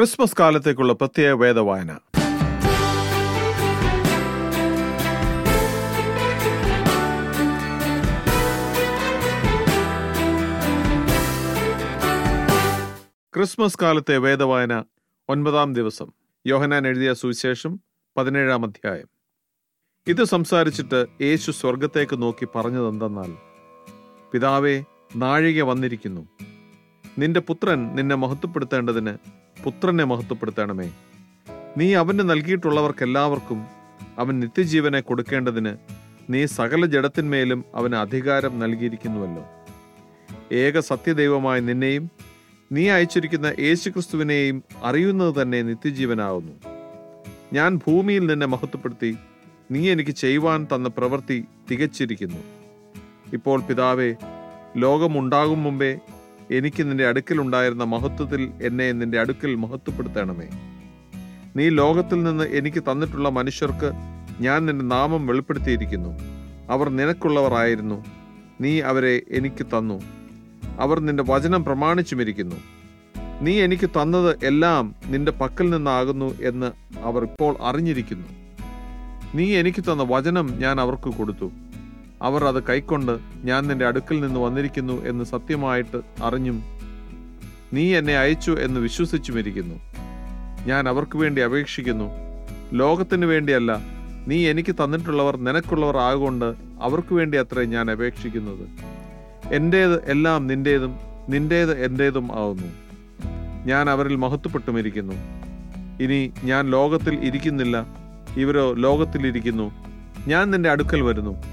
Christmas കാലത്തേക്കുള്ള പ്രത്യേക വേദവായന. Christmas കാലത്തെ വേദവായന ഒൻപതാം ദിവസം. യോഹനാൻ എഴുതിയ സുവിശേഷം പതിനേഴാം അധ്യായം. ഇത് സംസാരിച്ചിട്ട് യേശു സ്വർഗത്തേക്ക് നോക്കി പറഞ്ഞതെന്തെന്നാൽ പിതാവേ നാഴിക വന്നിരിക്കുന്നു. നിന്റെ പുത്രൻ നിന്നെ മഹത്വപ്പെടുത്തേണ്ടതിന് പുത്രനെ മഹത്വപ്പെടുത്തണമേ. നീ അവന് നൽകിയിട്ടുള്ളവർക്കെല്ലാവർക്കും അവൻ നിത്യജീവനെ കൊടുക്കേണ്ടതിന് നീ സകല ജഡത്തിന്മേലും അവന് അധികാരം നൽകിയിരിക്കുന്നുവല്ലോ. ഏക സത്യദൈവമായ നിന്നെയും നീ അയച്ചിരിക്കുന്ന യേശുക്രിസ്തുവിനെയും അറിയുന്നത് തന്നെ നിത്യജീവനാകുന്നു. ഞാൻ ഭൂമിയിൽ നിന്നെ മഹത്വപ്പെടുത്തി നീ എനിക്ക് ചെയ്യുവാൻ തന്ന പ്രവൃത്തി തികച്ചിരിക്കുന്നു. ഇപ്പോൾ പിതാവേ ലോകമുണ്ടാകും മുമ്പേ എനിക്ക് നിന്റെ അടുക്കൽ ഉണ്ടായിരുന്ന മഹത്വത്തിൽ എന്നെ നിന്റെ അടുക്കൽ മഹത്വപ്പെടുത്തണമേ. നീ ലോകത്തിൽ നിന്ന് എനിക്ക് തന്നിട്ടുള്ള മനുഷ്യർക്ക് ഞാൻ നിന്റെ നാമം വെളിപ്പെടുത്തിയിരിക്കുന്നു. അവർ നിനക്കുള്ളവർ ആയിരുന്നു. നീ അവരെ എനിക്ക് തന്നു. അവർ നിന്റെ വചനം പ്രമാണിച്ചുമിരിക്കുന്നു. നീ എനിക്ക് തന്നത് എല്ലാം നിന്റെ പക്കൽ നിന്നാകുന്നു എന്ന് അവർ ഇപ്പോൾ അറിഞ്ഞിരിക്കുന്നു. നീ എനിക്ക് തന്ന വചനം ഞാൻ അവർക്ക് കൊടുത്തു. അവർ അത് കൈക്കൊണ്ട് ഞാൻ നിന്റെ അടുക്കൽ നിന്ന് വന്നിരിക്കുന്നു എന്ന് സത്യമായിട്ട് അറിഞ്ഞും നീ എന്നെ അയച്ചു എന്ന് വിശ്വസിച്ചുമിരിക്കുന്നു. ഞാൻ അവർക്ക് വേണ്ടി അപേക്ഷിക്കുന്നു. ലോകത്തിന് വേണ്ടിയല്ല നീ എനിക്ക് തന്നിട്ടുള്ളവർ നിനക്കുള്ളവർ ആകൊണ്ട് അവർക്ക് വേണ്ടി അത്രേ ഞാൻ അപേക്ഷിക്കുന്നത്. എന്റേത് എല്ലാം നിന്റേതും നിന്റേത് എന്റേതും ആവുന്നു. ഞാൻ അവരിൽ മഹത്വപ്പെട്ടുമിരിക്കുന്നു. ഇനി ഞാൻ ലോകത്തിൽ ഇരിക്കുന്നില്ല ഇവരോ ലോകത്തിലിരിക്കുന്നു. ഞാൻ നിന്റെ അടുക്കൽ വരുന്നു.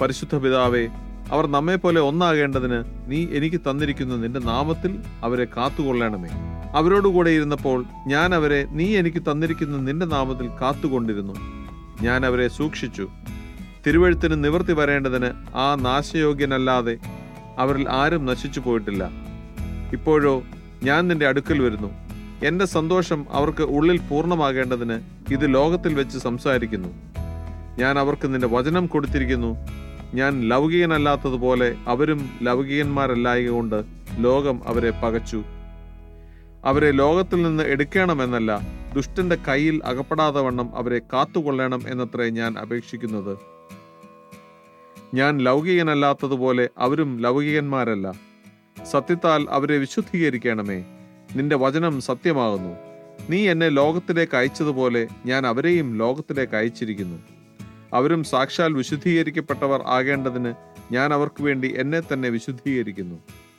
പരിശുദ്ധ പിതാവേ അവർ നമ്മെ പോലെ ഒന്നാകേണ്ടതിന് നീ എനിക്ക് തന്നിരിക്കുന്ന നിന്റെ നാമത്തിൽ അവരെ കാത്തുകൊള്ളണമേ. അവരോടുകൂടെ ഇരുന്നപ്പോൾ ഞാൻ അവരെ നീ എനിക്ക് തന്നിരിക്കുന്ന നിന്റെ നാമത്തിൽ കാത്തുകൊണ്ടിരുന്നു. ഞാൻ അവരെ സൂക്ഷിച്ചു. തിരുവഴുത്തിന് നിവർത്തി വരേണ്ടതിന് ആ നാശയോഗ്യനല്ലാതെ അവരിൽ ആരും നശിച്ചു പോയിട്ടില്ല. ഇപ്പോഴോ ഞാൻ നിന്റെ അടുക്കൽ വരുന്നു. എന്റെ സന്തോഷം അവർക്ക് ഉള്ളിൽ പൂർണമാകേണ്ടതിന് ഇത് ലോകത്തിൽ വെച്ച് സംസാരിക്കുന്നു. ഞാൻ അവർക്ക് നിന്റെ വചനം കൊടുത്തിരിക്കുന്നു. ഞാൻ ലൗകികനല്ലാത്തതുപോലെ അവരും ലൗകികന്മാരല്ലായകൊണ്ട് ലോകം അവരെ പകച്ചു. അവരെ ലോകത്തിൽ നിന്ന് എടുക്കണമെന്നല്ല ദുഷ്ടന്റെ കയ്യിൽ അകപ്പെടാതെ വണ്ണം അവരെ കാത്തുകൊള്ളണം എന്നത്രേ ഞാൻ അപേക്ഷിക്കുന്നത്. ഞാൻ ലൗകികനല്ലാത്തതുപോലെ അവരും ലൗകികന്മാരല്ല. സത്യത്താൽ അവരെ വിശുദ്ധീകരിക്കണമേ. നിന്റെ വചനം സത്യമാകുന്നു. നീ എന്നെ ലോകത്തിലേക്ക് അയച്ചതുപോലെ ഞാൻ അവരെയും ലോകത്തിലേക്ക് അയച്ചിരിക്കുന്നു. അവരും സാക്ഷാൽ വിശുദ്ധീകരിക്കപ്പെട്ടവർ ആകേണ്ടതിന് ഞാൻ അവർക്ക് വേണ്ടി എന്നെ തന്നെ വിശുദ്ധീകരിക്കുന്നു.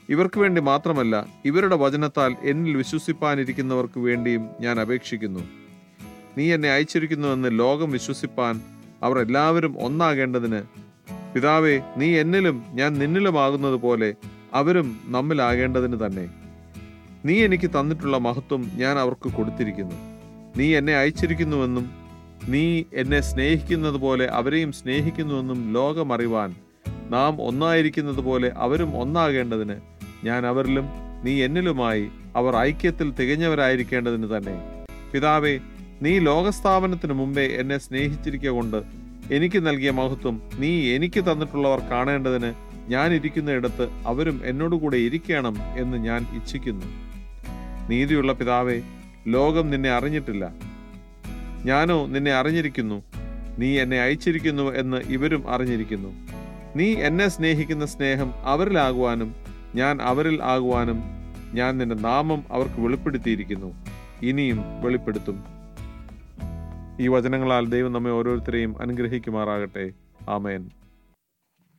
ഇവർക്ക് വേണ്ടി മാത്രമല്ല ഇവരുടെ വചനത്താൽ എന്നിൽ വിശ്വസിപ്പാനിരിക്കുന്നവർക്ക് വേണ്ടിയും ഞാൻ അപേക്ഷിക്കുന്നു. നീ എന്നെ അയച്ചിരിക്കുന്നുവെന്ന് ലോകം വിശ്വസിപ്പാൻ അവർ എല്ലാവരും ഒന്നാകേണ്ടതിന്. പിതാവേ നീ എന്നിലും ഞാൻ നിന്നിലുമാകുന്നത് പോലെ അവരും നമ്മിലാകേണ്ടതിന് തന്നെ. നീ എനിക്ക് തന്നിട്ടുള്ള മഹത്വം ഞാൻ അവർക്ക് കൊടുത്തിരിക്കുന്നു. നീ എന്നെ അയച്ചിരിക്കുന്നുവെന്നും നീ എന്നെ സ്നേഹിക്കുന്നത് പോലെ അവരെയും സ്നേഹിക്കുന്നുവെന്നും ലോകം അറിവാൻ നാം ഒന്നായിരിക്കുന്നത് പോലെ അവരും ഒന്നാകേണ്ടതിന് ഞാൻ അവരിലും നീ എന്നിലുമായി അവർ ഐക്യത്തിൽ തികഞ്ഞവരായിരിക്കേണ്ടതിന് തന്നെ. പിതാവേ നീ ലോകസ്ഥാപനത്തിന് മുമ്പേ എന്നെ സ്നേഹിച്ചിരിക്കുക കൊണ്ട് എനിക്ക് നൽകിയ മഹത്വം നീ എനിക്ക് തന്നിട്ടുള്ളവർ കാണേണ്ടതിന് ഞാൻ ഇരിക്കുന്നയിടത്ത് അവരും എന്നോടുകൂടെ ഇരിക്കണം എന്ന് ഞാൻ ഇച്ഛിക്കുന്നു. നീതിയുള്ള പിതാവേ ലോകം നിന്നെ അറിഞ്ഞിട്ടില്ല. ഞാനോ നിന്നെ അറിഞ്ഞിരിക്കുന്നു. നീ എന്നെ അയച്ചിരിക്കുന്നു എന്ന് ഇവരും അറിഞ്ഞിരിക്കുന്നു. നീ എന്നെ സ്നേഹിക്കുന്ന സ്നേഹം അവരിലാകുവാനും ഞാൻ അവരിൽ ആകുവാനും ഞാൻ നിന്റെ നാമം അവർക്ക് വെളിപ്പെടുത്തിയിരിക്കുന്നു. ഇനിയും വെളിപ്പെടുത്തും. ഈ വചനങ്ങളാൽ ദൈവം നമ്മെ ഓരോരുത്തരെയും അനുഗ്രഹിക്കുമാറാകട്ടെ. ആമേൻ.